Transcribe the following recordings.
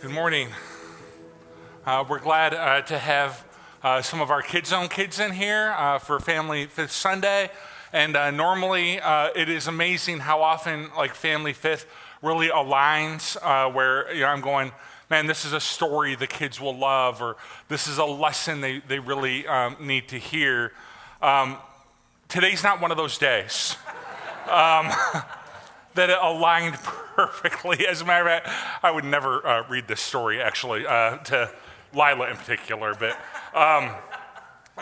Good morning. Uh, we're glad uh, to have uh, some of our Kids Zone kids in here uh, for Family Fifth Sunday. And uh, normally, uh, it is amazing how often, like Family Fifth, really aligns. where you know, I'm going, man, this is a story the kids will love, or this is a lesson they they really um, need to hear. Um, today's not one of those days. Um, that it aligned perfectly. As a matter of fact, I would never uh, read this story actually uh, to Lila in particular, but. Um,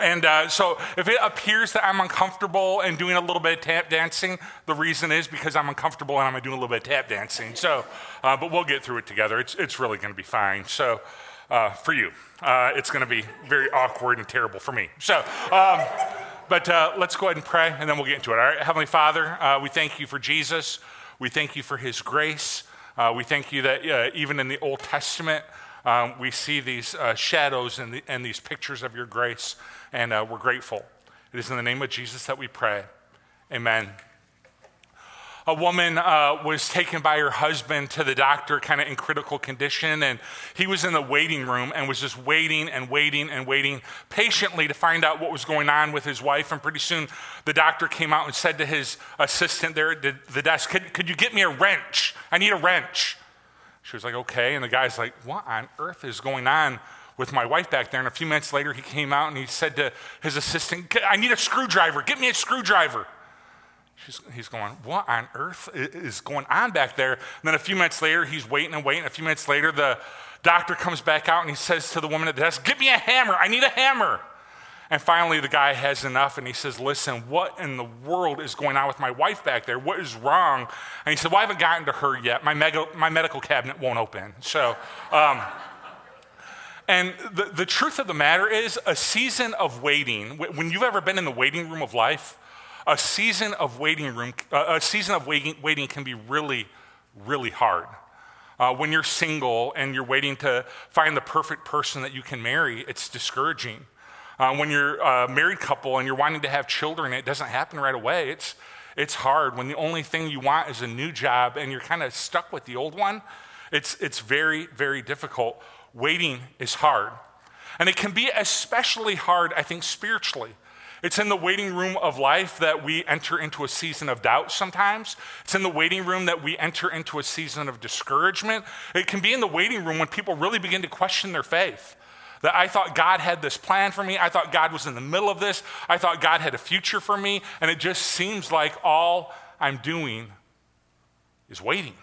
and uh, so, if it appears that I'm uncomfortable and doing a little bit of tap dancing, the reason is because I'm uncomfortable and I'm doing a little bit of tap dancing. So, uh, but we'll get through it together. It's, it's really going to be fine. So, uh, for you, uh, it's going to be very awkward and terrible for me. So, um, but uh, let's go ahead and pray and then we'll get into it. All right, Heavenly Father, uh, we thank you for Jesus. We thank you for his grace. Uh, we thank you that uh, even in the Old Testament, um, we see these uh, shadows and, the, and, these pictures of your grace, and uh, we're grateful. It is in the name of Jesus that we pray. Amen a woman uh, was taken by her husband to the doctor, kind of in critical condition, and he was in the waiting room and was just waiting and waiting and waiting patiently to find out what was going on with his wife. And pretty soon, the doctor came out and said to his assistant there at the desk, could, could you get me a wrench? I need a wrench. She was like, okay. And the guy's like, what on earth is going on? with my wife back there. And a few minutes later, he came out and he said to his assistant, I need a screwdriver. Get me a screwdriver. She's, he's going, What on earth is going on back there? And then a few minutes later, he's waiting and waiting. A few minutes later, the doctor comes back out and he says to the woman at the desk, Give me a hammer. I need a hammer. And finally, the guy has enough and he says, Listen, what in the world is going on with my wife back there? What is wrong? And he said, Well, I haven't gotten to her yet. My, mega, my medical cabinet won't open. So, um, and the, the truth of the matter is, a season of waiting, when you've ever been in the waiting room of life, a season of waiting room, uh, a season of waiting, waiting can be really, really hard. Uh, when you're single and you're waiting to find the perfect person that you can marry, it's discouraging. Uh, when you're a married couple and you're wanting to have children, it doesn't happen right away. It's, it's hard. When the only thing you want is a new job and you're kind of stuck with the old one, it's, it's very, very difficult. Waiting is hard. And it can be especially hard, I think, spiritually. It's in the waiting room of life that we enter into a season of doubt sometimes. It's in the waiting room that we enter into a season of discouragement. It can be in the waiting room when people really begin to question their faith. That I thought God had this plan for me. I thought God was in the middle of this. I thought God had a future for me. And it just seems like all I'm doing is waiting.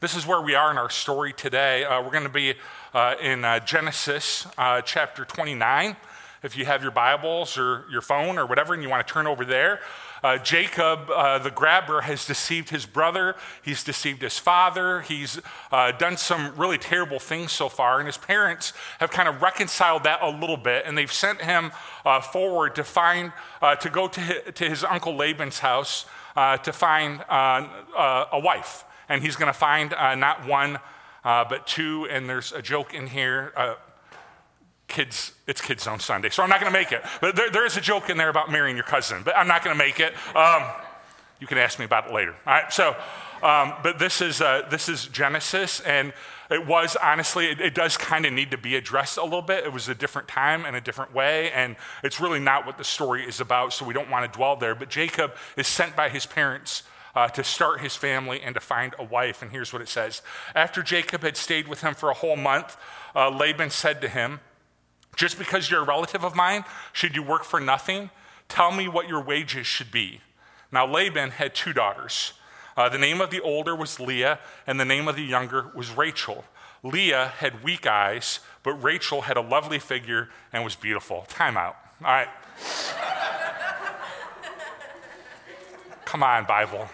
This is where we are in our story today. Uh, we're going to be uh, in uh, Genesis uh, chapter 29 if you have your Bibles or your phone or whatever and you want to turn over there. Uh, Jacob, uh, the grabber, has deceived his brother. He's deceived his father. He's uh, done some really terrible things so far. And his parents have kind of reconciled that a little bit. And they've sent him uh, forward to find, uh, to go to his, to his uncle Laban's house uh, to find a wife. And he's going to find not one, but two. And there's a joke in here kids, it's Kids Zone Sunday, so I'm not going to make it. But there, there is a joke in there about marrying your cousin, but I'm not going to make it. Um, you can ask me about it later. All right, so, um, but this is, uh, this is Genesis, and it was honestly, it, it does kind of need to be addressed a little bit. It was a different time and a different way, and it's really not what the story is about, so we don't want to dwell there. But Jacob is sent by his parents. Uh, to start his family and to find a wife. And here's what it says After Jacob had stayed with him for a whole month, uh, Laban said to him, just because you're a relative of mine, should you work for nothing? Tell me what your wages should be. Now, Laban had two daughters. Uh, the name of the older was Leah, and the name of the younger was Rachel. Leah had weak eyes, but Rachel had a lovely figure and was beautiful. Time out. All right. Come on, Bible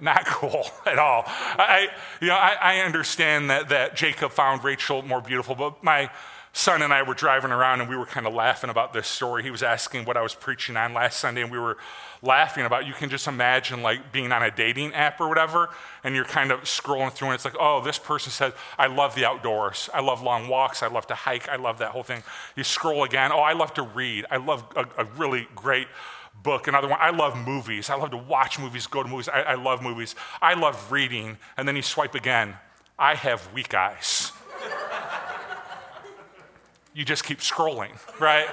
not cool at all. I, you know, I, I, understand that, that Jacob found Rachel more beautiful, but my son and I were driving around and we were kind of laughing about this story. He was asking what I was preaching on last Sunday, and we were laughing about. You can just imagine like being on a dating app or whatever, and you're kind of scrolling through, and it's like, oh, this person says, I love the outdoors. I love long walks. I love to hike. I love that whole thing. You scroll again. Oh, I love to read. I love a, a really great book, another one. I love movies. I love to watch movies, go to movies. I, I love movies. I love reading. And then you swipe again. I have weak eyes. you just keep scrolling, right?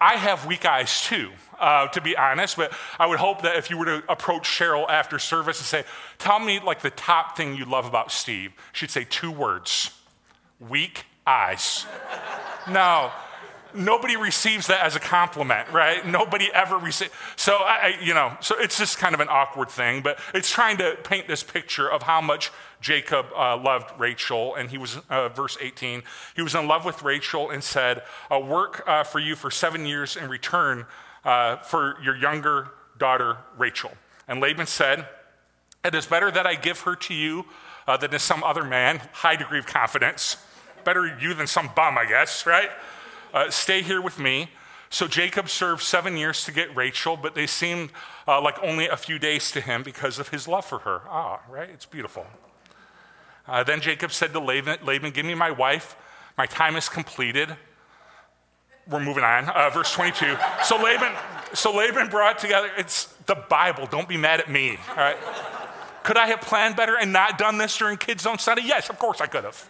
I have weak eyes too, uh, to be honest, but I would hope that if you were to approach Cheryl after service and say, Tell me like the top thing you love about Steve, she'd say two words weak eyes. no, nobody receives that as a compliment, right? Nobody ever receives. So I, you know, so it's just kind of an awkward thing, but it's trying to paint this picture of how much Jacob uh, loved Rachel, and he was uh, verse 18. He was in love with Rachel and said, "I'll work uh, for you for seven years in return uh, for your younger daughter Rachel." And Laban said, "It is better that I give her to you." Uh, than to some other man, high degree of confidence. Better you than some bum, I guess, right? Uh, Stay here with me. So Jacob served seven years to get Rachel, but they seemed uh, like only a few days to him because of his love for her. Ah, right? It's beautiful. Uh, then Jacob said to Laban, Laban, Give me my wife. My time is completed. We're moving on. Uh, verse 22. So Laban, so Laban brought together, it's the Bible. Don't be mad at me. All right? Could I have planned better and not done this during Kids Zone Sunday? Yes, of course I could have.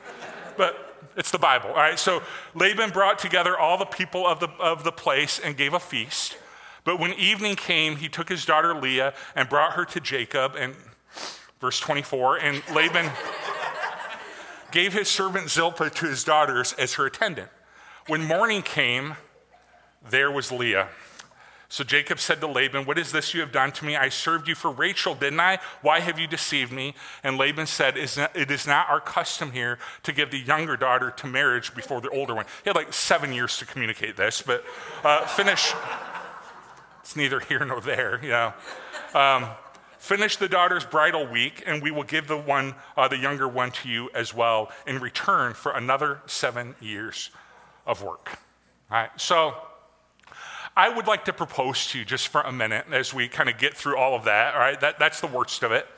But it's the Bible, all right? So Laban brought together all the people of the, of the place and gave a feast. But when evening came, he took his daughter Leah and brought her to Jacob. And verse 24, and Laban gave his servant Zilpah to his daughters as her attendant. When morning came, there was Leah so Jacob said to Laban, What is this you have done to me? I served you for Rachel, didn't I? Why have you deceived me? And Laban said, It is not our custom here to give the younger daughter to marriage before the older one. He had like seven years to communicate this, but uh, finish. It's neither here nor there, you know. Um, finish the daughter's bridal week, and we will give the one, uh, the younger one, to you as well in return for another seven years of work. All right, so I would like to propose to you just for a minute as we kind of get through all of that, all right? That, that's the worst of it.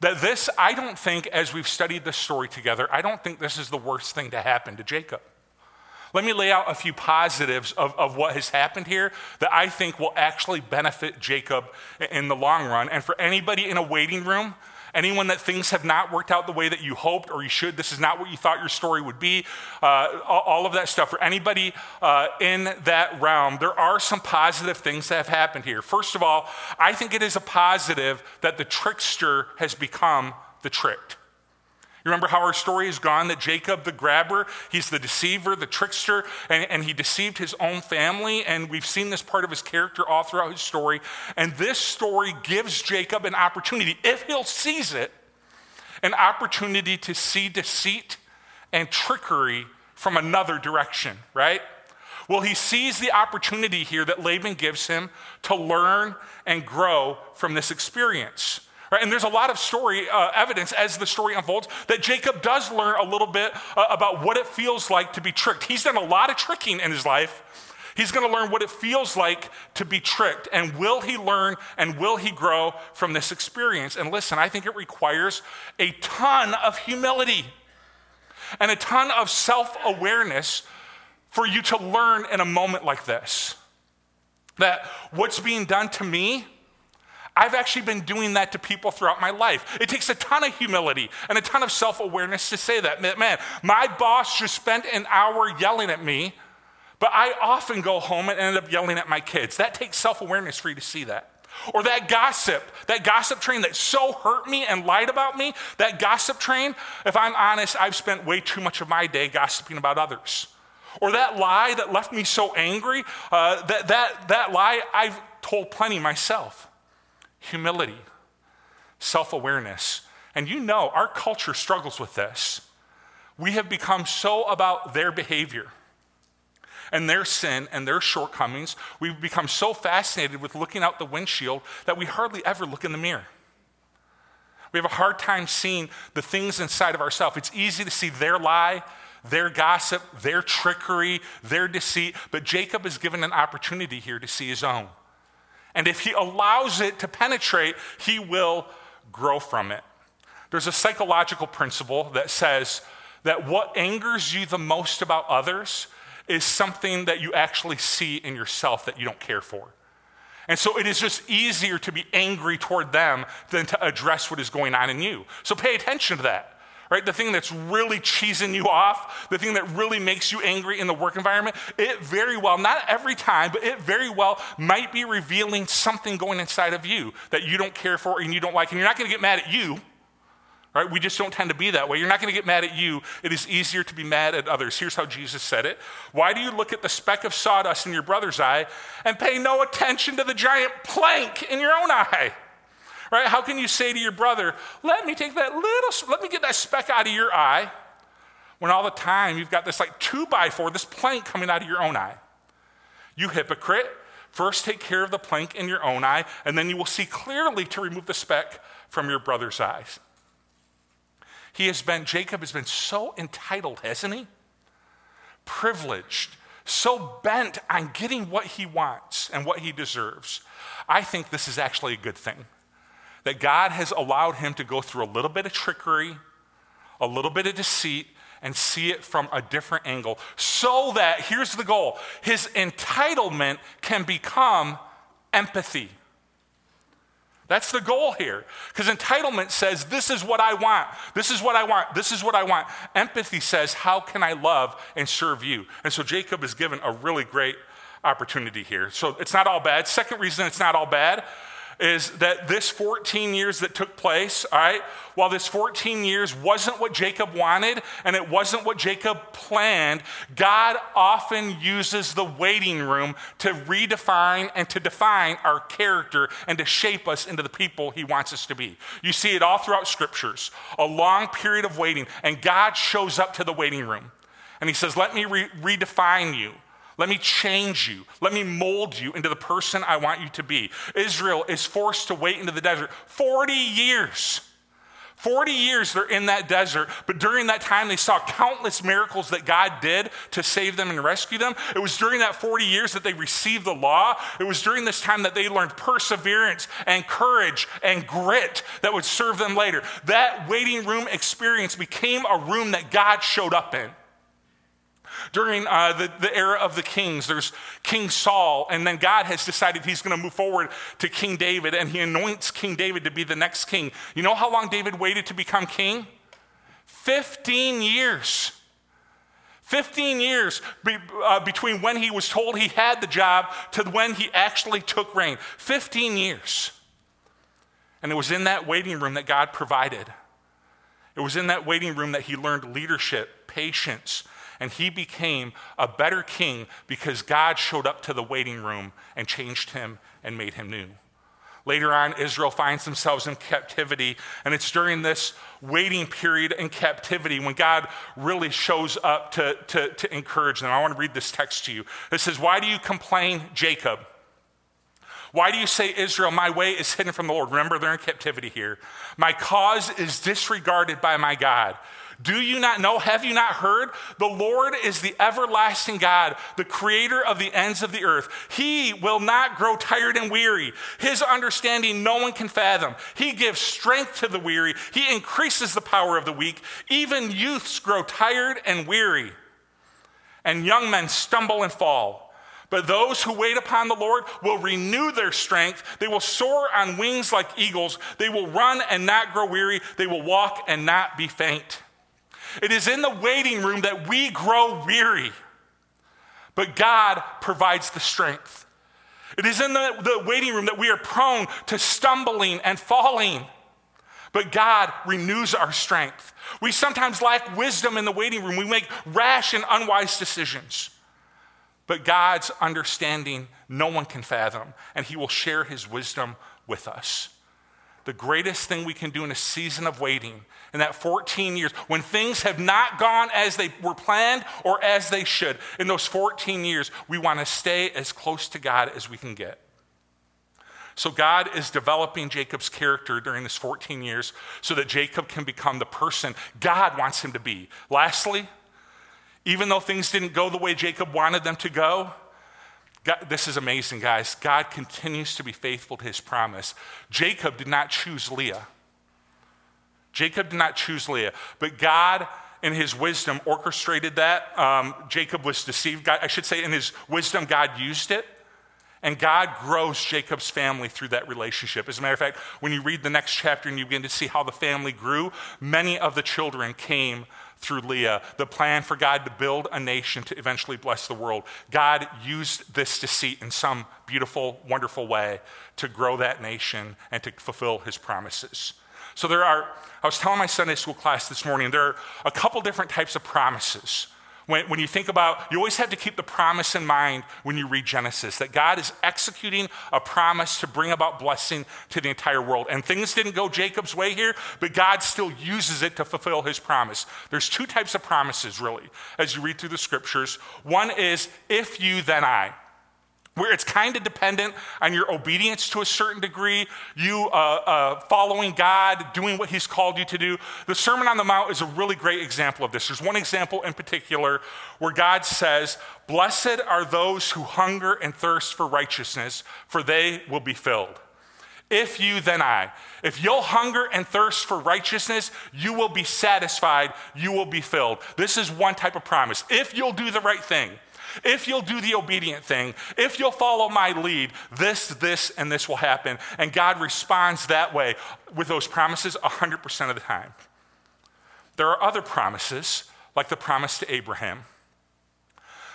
That this, I don't think, as we've studied this story together, I don't think this is the worst thing to happen to Jacob. Let me lay out a few positives of, of what has happened here that I think will actually benefit Jacob in the long run. And for anybody in a waiting room, Anyone that things have not worked out the way that you hoped or you should, this is not what you thought your story would be, uh, all of that stuff. For anybody uh, in that realm, there are some positive things that have happened here. First of all, I think it is a positive that the trickster has become the tricked. You remember how our story has gone that Jacob, the grabber, he's the deceiver, the trickster, and, and, he deceived his own family. And we've seen this part of his character all throughout his story. And this story gives Jacob an opportunity, if he'll seize it, an opportunity to see deceit and trickery from another direction, right? Well, he sees the opportunity here that Laban gives him to learn and grow from this experience. Right? And there's a lot of story uh, evidence as the story unfolds that Jacob does learn a little bit uh, about what it feels like to be tricked. He's done a lot of tricking in his life. He's going to learn what it feels like to be tricked. And will he learn and will he grow from this experience? And listen, I think it requires a ton of humility and a ton of self awareness for you to learn in a moment like this. That what's being done to me I've actually been doing that to people throughout my life. It takes a ton of humility and a ton of self awareness to say that. Man, my boss just spent an hour yelling at me, but I often go home and end up yelling at my kids. That takes self awareness for you to see that. Or that gossip, that gossip train that so hurt me and lied about me, that gossip train, if I'm honest, I've spent way too much of my day gossiping about others. Or that lie that left me so angry, uh, that, that, that lie I've told plenty myself humility, self awareness. And you know, our culture struggles with this. We have become so about their behavior and their sin and their shortcomings. We've become so fascinated with looking out the windshield that we hardly ever look in the mirror. We have a hard time seeing the things inside of ourselves. It's easy to see their lie, their gossip, their trickery, their deceit, but Jacob is given an opportunity here to see his own. And if he allows it to penetrate, he will grow from it. There's a psychological principle that says that what angers you the most about others is something that you actually see in yourself that you don't care for. And so it is just easier to be angry toward them than to address what is going on in you. So pay attention to that right? The thing that's really cheesing you off, the thing that really makes you angry in the work environment, it very well, not every time, but it very well might be revealing something going inside of you that you don't care for and you don't like. And you're not going to get mad at you, right? We just don't tend to be that way. You're not going to get mad at you. It is easier to be mad at others. Here's how Jesus said it Why do you look at the speck of sawdust in your brother's eye and pay no attention to the giant plank in your own eye? Right? How can you say to your brother, let me take that little, let me get that speck out of your eye, when all the time you've got this like two by four, this plank coming out of your own eye? You hypocrite, first take care of the plank in your own eye, and then you will see clearly to remove the speck from your brother's eyes. He has been, Jacob has been so entitled, hasn't he? Privileged, so bent on getting what he wants and what he deserves. I think this is actually a good thing that God has allowed him to go through a little bit of trickery, a little bit of deceit, and see it from a different angle so that, here's the goal, his entitlement can become empathy. That's the goal here. Because entitlement says, This is what I want. This is what I want. This is what I want. Empathy says, How can I love and serve you? And so Jacob is given a really great opportunity here. So it's not all bad. Second reason it's not all bad is that this 14 years that took place, all right, while this 14 years wasn't what Jacob wanted and it wasn't what Jacob planned, God often uses the waiting room to redefine and to define our character and to shape us into the people he wants us to be. You see it all throughout scriptures, a long period of waiting, and God shows up to the waiting room and he says, Let me re- redefine you. Let me change you. Let me mold you into the person I want you to be. Israel is forced to wait into the desert 40 years. 40 years they're in that desert, but during that time they saw countless miracles that God did to save them and rescue them. It was during that 40 years that they received the law. It was during this time that they learned perseverance and courage and grit that would serve them later. That waiting room experience became a room that God showed up in. During uh, the, the era of the kings, there's King Saul, and then God has decided he's going to move forward to King David, and he anoints King David to be the next king. You know how long David waited to become king? 15 years. 15 years be, uh, between when he was told he had the job to when he actually took reign. 15 years. And it was in that waiting room that God provided. It was in that waiting room that he learned leadership, patience, and he became a better king because God showed up to the waiting room and changed him and made him new. Later on, Israel finds themselves in captivity, and it's during this waiting period in captivity when God really shows up to, to, to encourage them. I want to read this text to you. It says, Why do you complain, Jacob? Why do you say, Israel, my way is hidden from the Lord? Remember, they're in captivity here. My cause is disregarded by my God. Do you not know? Have you not heard? The Lord is the everlasting God, the creator of the ends of the earth. He will not grow tired and weary. His understanding no one can fathom. He gives strength to the weary, He increases the power of the weak. Even youths grow tired and weary, and young men stumble and fall. But those who wait upon the Lord will renew their strength. They will soar on wings like eagles. They will run and not grow weary. They will walk and not be faint. It is in the waiting room that we grow weary, but God provides the strength. It is in the, the waiting room that we are prone to stumbling and falling, but God renews our strength. We sometimes lack wisdom in the waiting room. We make rash and unwise decisions. But God's understanding, no one can fathom, and He will share His wisdom with us the greatest thing we can do in a season of waiting, in that 14 years, when things have not gone as they were planned or as they should, in those 14 years, we want to stay as close to God as we can get. So, God is developing Jacob's character during this 14 years so that Jacob can become the person God wants him to be. Lastly, even though things didn't go the way Jacob wanted them to go, God, this is amazing, guys. God continues to be faithful to his promise. Jacob did not choose Leah. Jacob did not choose Leah, but God, in his wisdom, orchestrated that. Um, Jacob was deceived. God, I should say, in his wisdom, God used it. And God grows Jacob's family through that relationship. As a matter of fact, when you read the next chapter and you begin to see how the family grew, many of the children came through Leah. The plan for God to build a nation to eventually bless the world. God used this deceit in some beautiful, wonderful way to grow that nation and to fulfill his promises. So there are, I was telling my Sunday school class this morning, there are a couple different types of promises. When, when, you think about, you always have to keep the promise in mind when you read Genesis that God is executing a promise to bring about blessing to the entire world. And things didn't go Jacob's way here, but God still uses it to fulfill his promise. There's two types of promises, really, as you read through the scriptures. One is, if you, then I where it's kind of dependent on your obedience to a certain degree, you uh, uh, following God, doing what He's called you to do. The Sermon on the Mount is a really great example of this. There's one example in particular where God says, Blessed are those who hunger and thirst for righteousness, for they will be filled. If you, then I. If you'll hunger and thirst for righteousness, you will be satisfied, you will be filled. This is one type of promise. If you'll do the right thing, if you'll do the obedient thing, if you'll follow my lead, this, this, and this will happen. And God responds that way with those promises 100% of the time. There are other promises, like the promise to Abraham,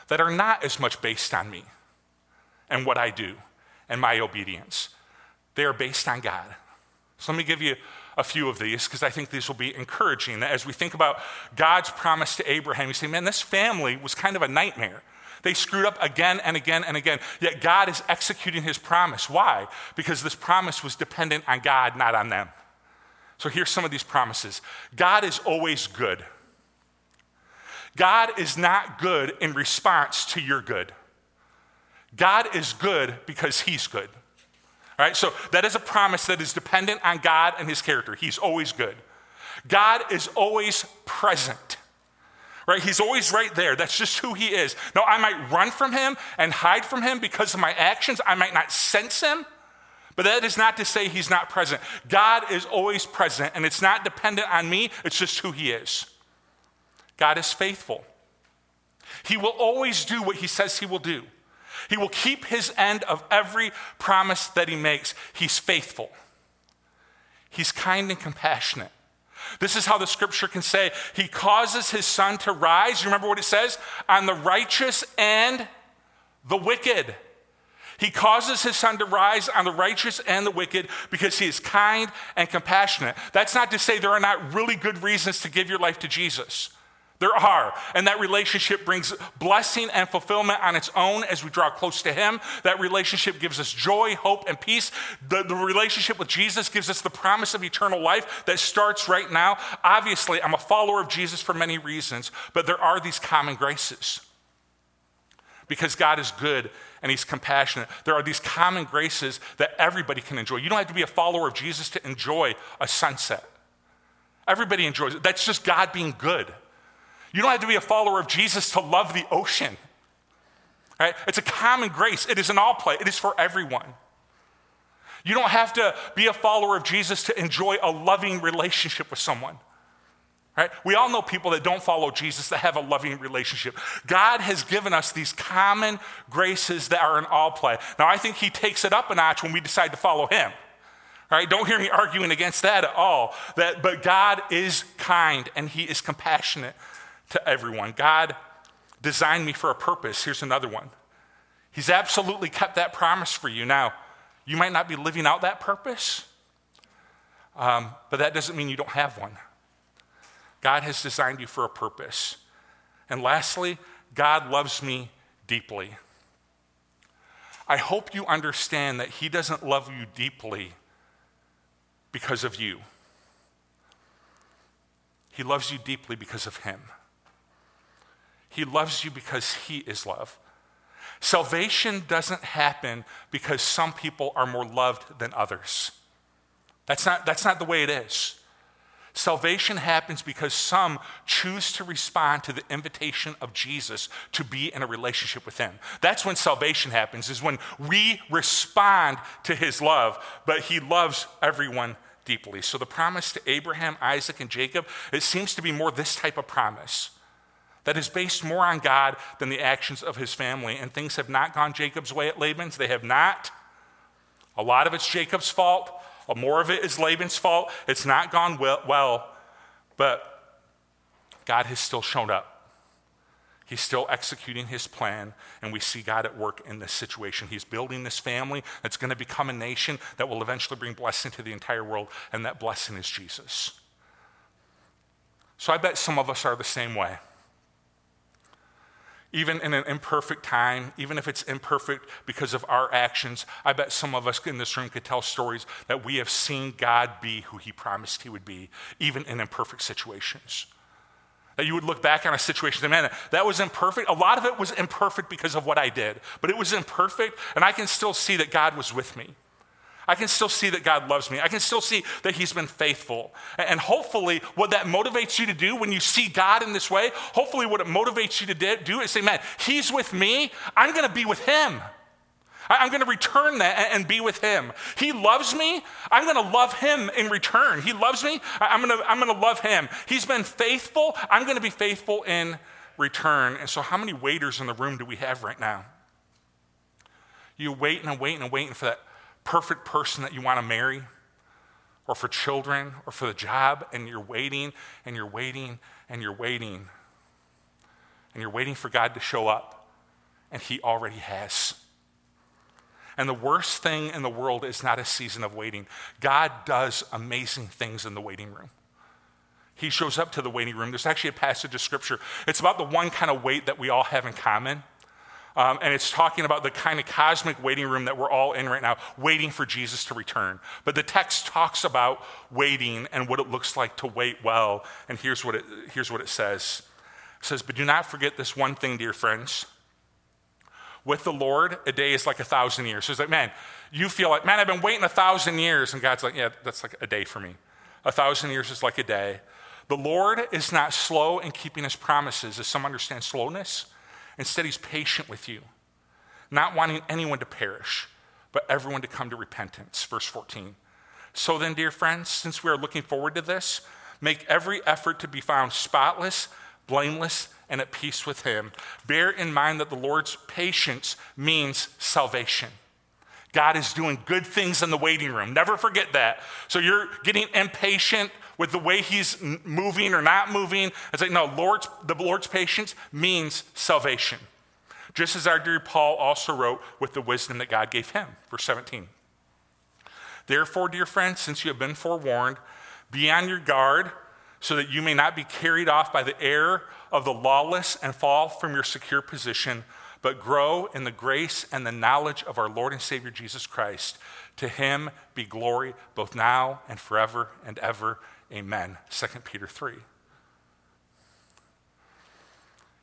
that are not as much based on me and what I do and my obedience. They are based on God. So let me give you a few of these because I think these will be encouraging. As we think about God's promise to Abraham, you say, man, this family was kind of a nightmare. They screwed up again and again and again. Yet God is executing his promise. Why? Because this promise was dependent on God, not on them. So here's some of these promises God is always good. God is not good in response to your good. God is good because he's good. All right, so that is a promise that is dependent on God and his character. He's always good. God is always present right? He's always right there. That's just who he is. Now, I might run from him and hide from him because of my actions. I might not sense him, but that is not to say he's not present. God is always present, and it's not dependent on me, it's just who he is. God is faithful. He will always do what he says he will do. He will keep his end of every promise that he makes. He's faithful. He's kind and compassionate. This is how the scripture can say, He causes His sun to rise. You remember what it says? On the righteous and the wicked. He causes his sun to rise on the righteous and the wicked because he is kind and compassionate. That's not to say there are not really good reasons to give your life to Jesus. There are. And that relationship brings blessing and fulfillment on its own as we draw close to Him. That relationship gives us joy, hope, and peace. The, the, relationship with Jesus gives us the promise of eternal life that starts right now. Obviously, I'm a follower of Jesus for many reasons, but there are these common graces. Because God is good and He's compassionate. There are these common graces that everybody can enjoy. You don't have to be a follower of Jesus to enjoy a sunset. Everybody enjoys it. That's just God being good. You don't have to be a follower of Jesus to love the ocean. Right? It's a common grace. It is an all play. It is for everyone. You don't have to be a follower of Jesus to enjoy a loving relationship with someone. Right? We all know people that don't follow Jesus that have a loving relationship. God has given us these common graces that are an all play. Now, I think He takes it up a notch when we decide to follow Him. Right? Don't hear me arguing against that at all. That, but God is kind and He is compassionate to everyone. God designed me for a purpose. Here's another one. He's absolutely kept that promise for you. Now, you might not be living out that purpose, um, but that doesn't mean you don't have one. God has designed you for a purpose. And lastly, God loves me deeply. I hope you understand that He doesn't love you deeply because of you. He loves you deeply because of Him. He loves you because He is love. Salvation doesn't happen because some people are more loved than others. That's not, that's not the way it is. Salvation happens because some choose to respond to the invitation of Jesus to be in a relationship with Him. That's when salvation happens, is when we respond to His love, but He loves everyone deeply. So the promise to Abraham, Isaac, and Jacob, it seems to be more this type of promise that is based more on God than the actions of his family. And things have not gone Jacob's way at Laban's. They have not. A lot of it's Jacob's fault, more of it is Laban's fault. It's not gone well, but God has still shown up. He's still executing his plan, and we see God at work in this situation. He's building this family that's going to become a nation that will eventually bring blessing to the entire world, and that blessing is Jesus. So I bet some of us are the same way. Even in an imperfect time, even if it's imperfect because of our actions, I bet some of us in this room could tell stories that we have seen God be who He promised He would be, even in imperfect situations. That you would look back on a situation and say, man, that was imperfect. A lot of it was imperfect because of what I did, but it was imperfect, and I can still see that God was with me. I can still see that God loves me. I can still see that He's been faithful. And hopefully, what that motivates you to do when you see God in this way, hopefully, what it motivates you to do is say, man, He's with me. I'm going to be with Him. I'm going to return that and be with him. He loves me. I'm going to love him in return. He loves me. I'm going to, I'm going to love him. He's been faithful. I'm going to be faithful in return. And so, how many waiters in the room do we have right now? You waiting and waiting and waiting for that perfect person that you want to marry, or for children, or for the job, and you're waiting and you're waiting and you're waiting. And you're waiting for God to show up, and He already has. And the worst thing in the world is not a season of waiting. God does amazing things in the waiting room. He shows up to the waiting room. There's actually a passage of scripture. It's about the one kind of wait that we all have in common. Um, and it's talking about the kind of cosmic waiting room that we're all in right now, waiting for Jesus to return. But the text talks about waiting and what it looks like to wait well. And here's what it, here's what it says It says, But do not forget this one thing, dear friends. With the Lord, a day is like a thousand years. So it's like, man, you feel like, man, I've been waiting a thousand years. And God's like, yeah, that's like a day for me. A thousand years is like a day. The Lord is not slow in keeping his promises, as some understand slowness. Instead, he's patient with you, not wanting anyone to perish, but everyone to come to repentance. Verse 14. So then, dear friends, since we are looking forward to this, make every effort to be found spotless, blameless, and at peace with him. Bear in mind that the Lord's patience means salvation. God is doing good things in the waiting room. Never forget that. So you're getting impatient with the way he's moving or not moving. It's like, no, Lord's, the Lord's patience means salvation. Just as our dear Paul also wrote with the wisdom that God gave him. Verse 17. Therefore, dear friends, since you have been forewarned, be on your guard so that you may not be carried off by the error of the lawless and fall from your secure position, but grow in the grace and the knowledge of our Lord and Savior Jesus Christ. To him be glory both now and forever and ever. Amen. 2 Peter 3.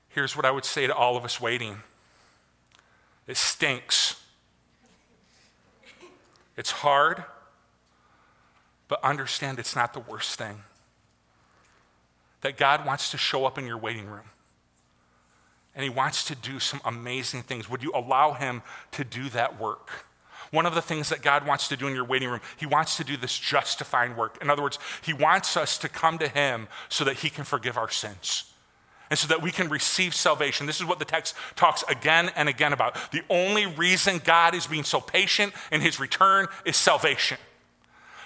Here's what I would say to all of us waiting it stinks. It's hard, but understand it's not the worst thing. That God wants to show up in your waiting room. And He wants to do some amazing things. Would you allow Him to do that work? One of the things that God wants to do in your waiting room, He wants to do this justifying work. In other words, He wants us to come to Him so that He can forgive our sins and so that we can receive salvation. This is what the text talks again and again about. The only reason God is being so patient in His return is salvation.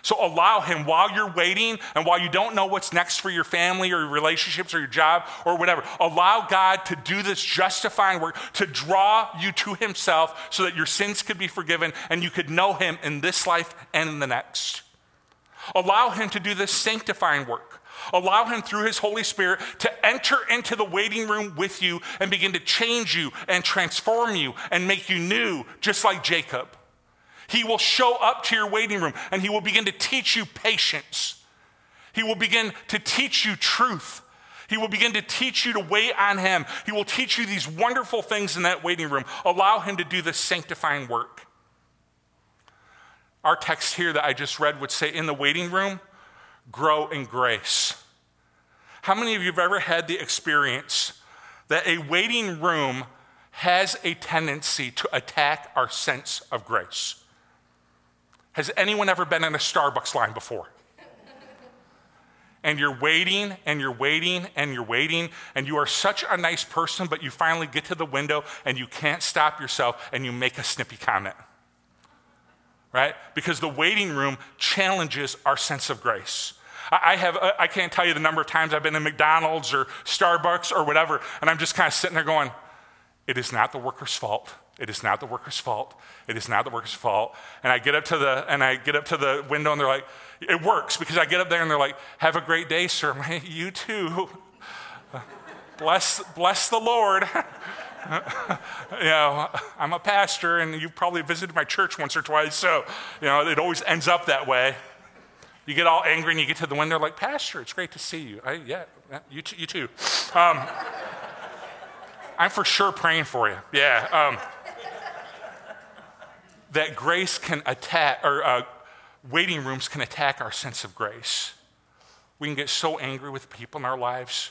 So allow Him while you're waiting and while you don't know what's next for your family or your relationships or your job or whatever, allow God to do this justifying work to draw you to Himself so that your sins could be forgiven and you could know Him in this life and in the next. Allow Him to do this sanctifying work. Allow Him through His Holy Spirit to enter into the waiting room with you and begin to change you and transform you and make you new, just like Jacob. He will show up to your waiting room and he will begin to teach you patience. He will begin to teach you truth. He will begin to teach you to wait on him. He will teach you these wonderful things in that waiting room. Allow him to do this sanctifying work. Our text here that I just read would say, in the waiting room, grow in grace. How many of you have ever had the experience that a waiting room has a tendency to attack our sense of grace? Has anyone ever been in a Starbucks line before? and you're waiting and you're waiting and you're waiting and you are such a nice person, but you finally get to the window and you can't stop yourself and you make a snippy comment. Right? Because the waiting room challenges our sense of grace. I have, uh, I can't tell you the number of times I've been in McDonald's or Starbucks or whatever, and I'm just kind of sitting there going, it is not the worker's fault. It is not the worker's fault. It is not the worker's fault. And I get up to the and I get up to the window and they're like, it works because I get up there and they're like, have a great day, sir. Like, you too. bless, bless the Lord. you know, I'm a pastor and you've probably visited my church once or twice, so you know, it always ends up that way. You get all angry and you get to the window like, Pastor, it's great to see you. I, yeah, you, t- you too. Um, I'm for sure praying for you. Yeah. Um, that grace can attack, or uh, waiting rooms can attack our sense of grace. We can get so angry with people in our lives,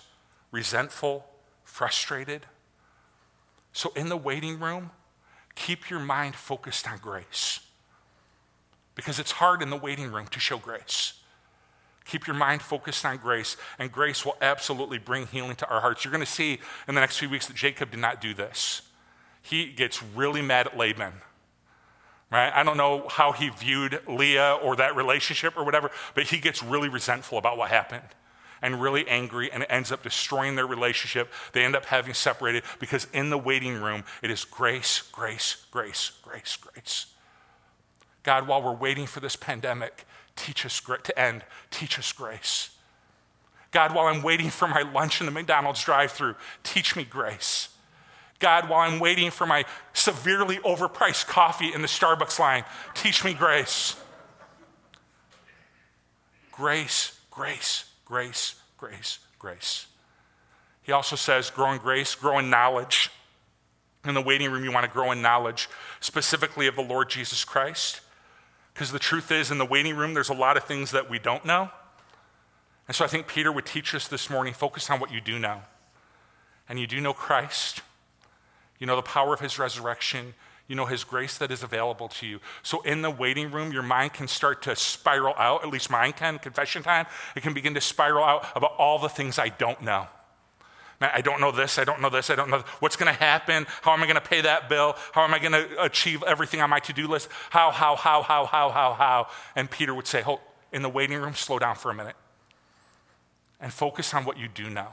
resentful, frustrated. So, in the waiting room, keep your mind focused on grace. Because it's hard in the waiting room to show grace. Keep your mind focused on grace, and grace will absolutely bring healing to our hearts. You're going to see in the next few weeks that Jacob did not do this. He gets really mad at Laban right? I don't know how he viewed Leah or that relationship or whatever, but he gets really resentful about what happened and really angry, and ends up destroying their relationship. They end up having separated because in the waiting room, it is grace, grace, grace, grace, grace. God, while we're waiting for this pandemic, teach us to end, teach us grace. God, while I'm waiting for my lunch in the McDonald's drive through, teach me grace. God, while I'm waiting for my severely overpriced coffee in the Starbucks line, teach me grace. Grace, grace, grace, grace, grace. He also says, grow in grace, grow in knowledge. In the waiting room, you want to grow in knowledge, specifically of the Lord Jesus Christ. Because the truth is, in the waiting room, there's a lot of things that we don't know. And so I think Peter would teach us this morning focus on what you do know. And you do know Christ. You know the power of his resurrection. You know his grace that is available to you. So in the waiting room, your mind can start to spiral out, at least mine can, confession time. It can begin to spiral out about all the things I don't know. Man, I don't know this, I don't know this, I don't know what's going to happen. How am I going to pay that bill? How am I going to achieve everything on my to do list? How, how, how, how, how, how, how? And Peter would say, Hold, in the waiting room, slow down for a minute and focus on what you do know.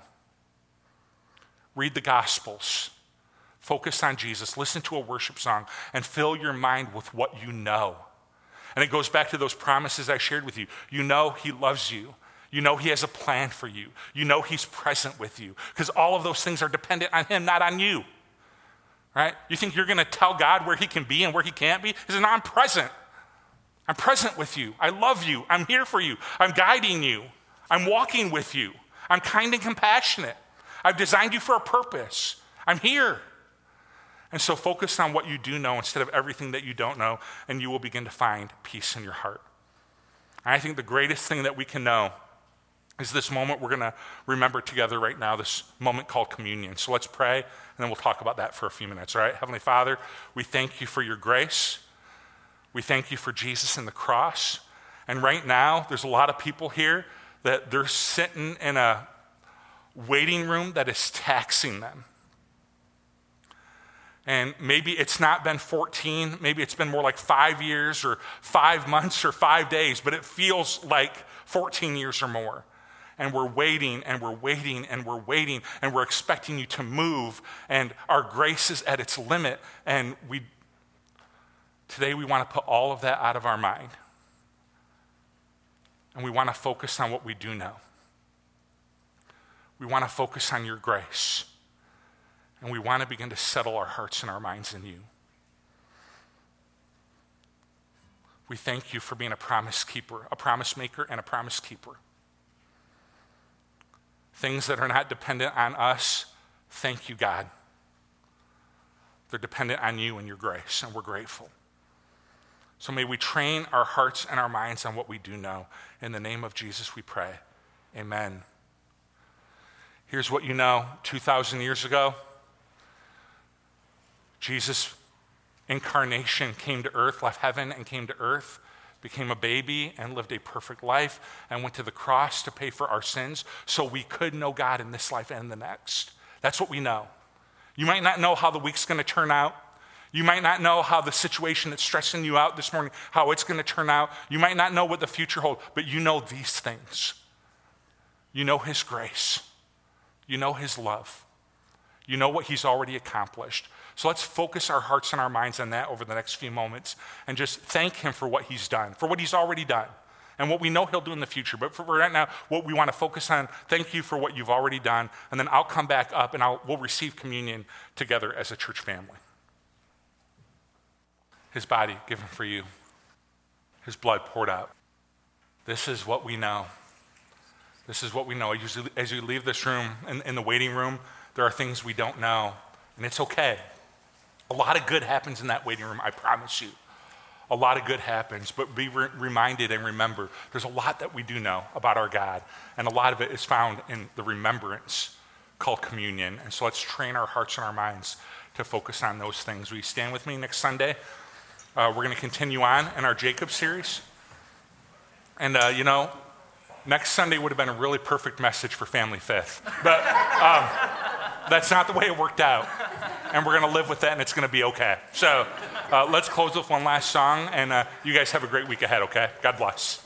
Read the Gospels. Focus on Jesus. Listen to a worship song and fill your mind with what you know. And it goes back to those promises I shared with you. You know He loves you. You know He has a plan for you. You know He's present with you. Because all of those things are dependent on Him, not on you. Right? You think you're going to tell God where He can be and where He can't be? He says, No, I'm present. I'm present with you. I love you. I'm here for you. I'm guiding you. I'm walking with you. I'm kind and compassionate. I've designed you for a purpose. I'm here. And so focus on what you do know instead of everything that you don't know, and you will begin to find peace in your heart. And I think the greatest thing that we can know is this moment we're going to remember together right now, this moment called communion. So let's pray, and then we'll talk about that for a few minutes, all right? Heavenly Father, we thank you for your grace. We thank you for Jesus and the cross. And right now, there's a lot of people here that they're sitting in a waiting room that is taxing them. And maybe it's not been 14, maybe it's been more like five years or five months or five days, but it feels like 14 years or more. And we're waiting and we're waiting and we're waiting and we're expecting you to move, and our grace is at its limit. And we, today, we want to put all of that out of our mind. And we want to focus on what we do know. We want to focus on your grace and we want to begin to settle our hearts and our minds in you. We thank you for being a promise keeper, a promise maker, and a promise keeper. Things that are not dependent on us, thank you, God. They're dependent on you and your grace, and we're grateful. So may we train our hearts and our minds on what we do know. In the name of Jesus, we pray. Amen. Here's what you know 2,000 years ago. Jesus' incarnation came to earth, left heaven and came to earth, became a baby and lived a perfect life and went to the cross to pay for our sins so we could know God in this life and the next. That's what we know. You might not know how the week's going to turn out. You might not know how the situation that's stressing you out this morning, how it's going to turn out. You might not know what the future holds, but you know these things. You know His grace. You know His love. You know what He's already accomplished. So let's focus our hearts and our minds on that over the next few moments and just thank Him for what He's done, for what He's already done, and what we know He'll do in the future. But for right now, what we want to focus on, thank you for what you've already done. And then I'll come back up and I'll, we'll receive communion together as a church family. His body given for you, His blood poured out. This is what we know. This is what we know. As you leave this room, in, in the waiting room, there are things we don't know, and it's okay. A lot of good happens in that waiting room, I promise you. A lot of good happens, but be re- reminded and remember there's a lot that we do know about our God, and a lot of it is found in the remembrance called communion. And so let's train our hearts and our minds to focus on those things. Will you stand with me next Sunday? Uh, we're going to continue on in our Jacob series. And, uh, you know, next Sunday would have been a really perfect message for Family Fifth. But um, that's not the way it worked out. And we're going to live with that, and it's going to be okay. So uh, let's close with one last song, and uh, you guys have a great week ahead, okay? God bless.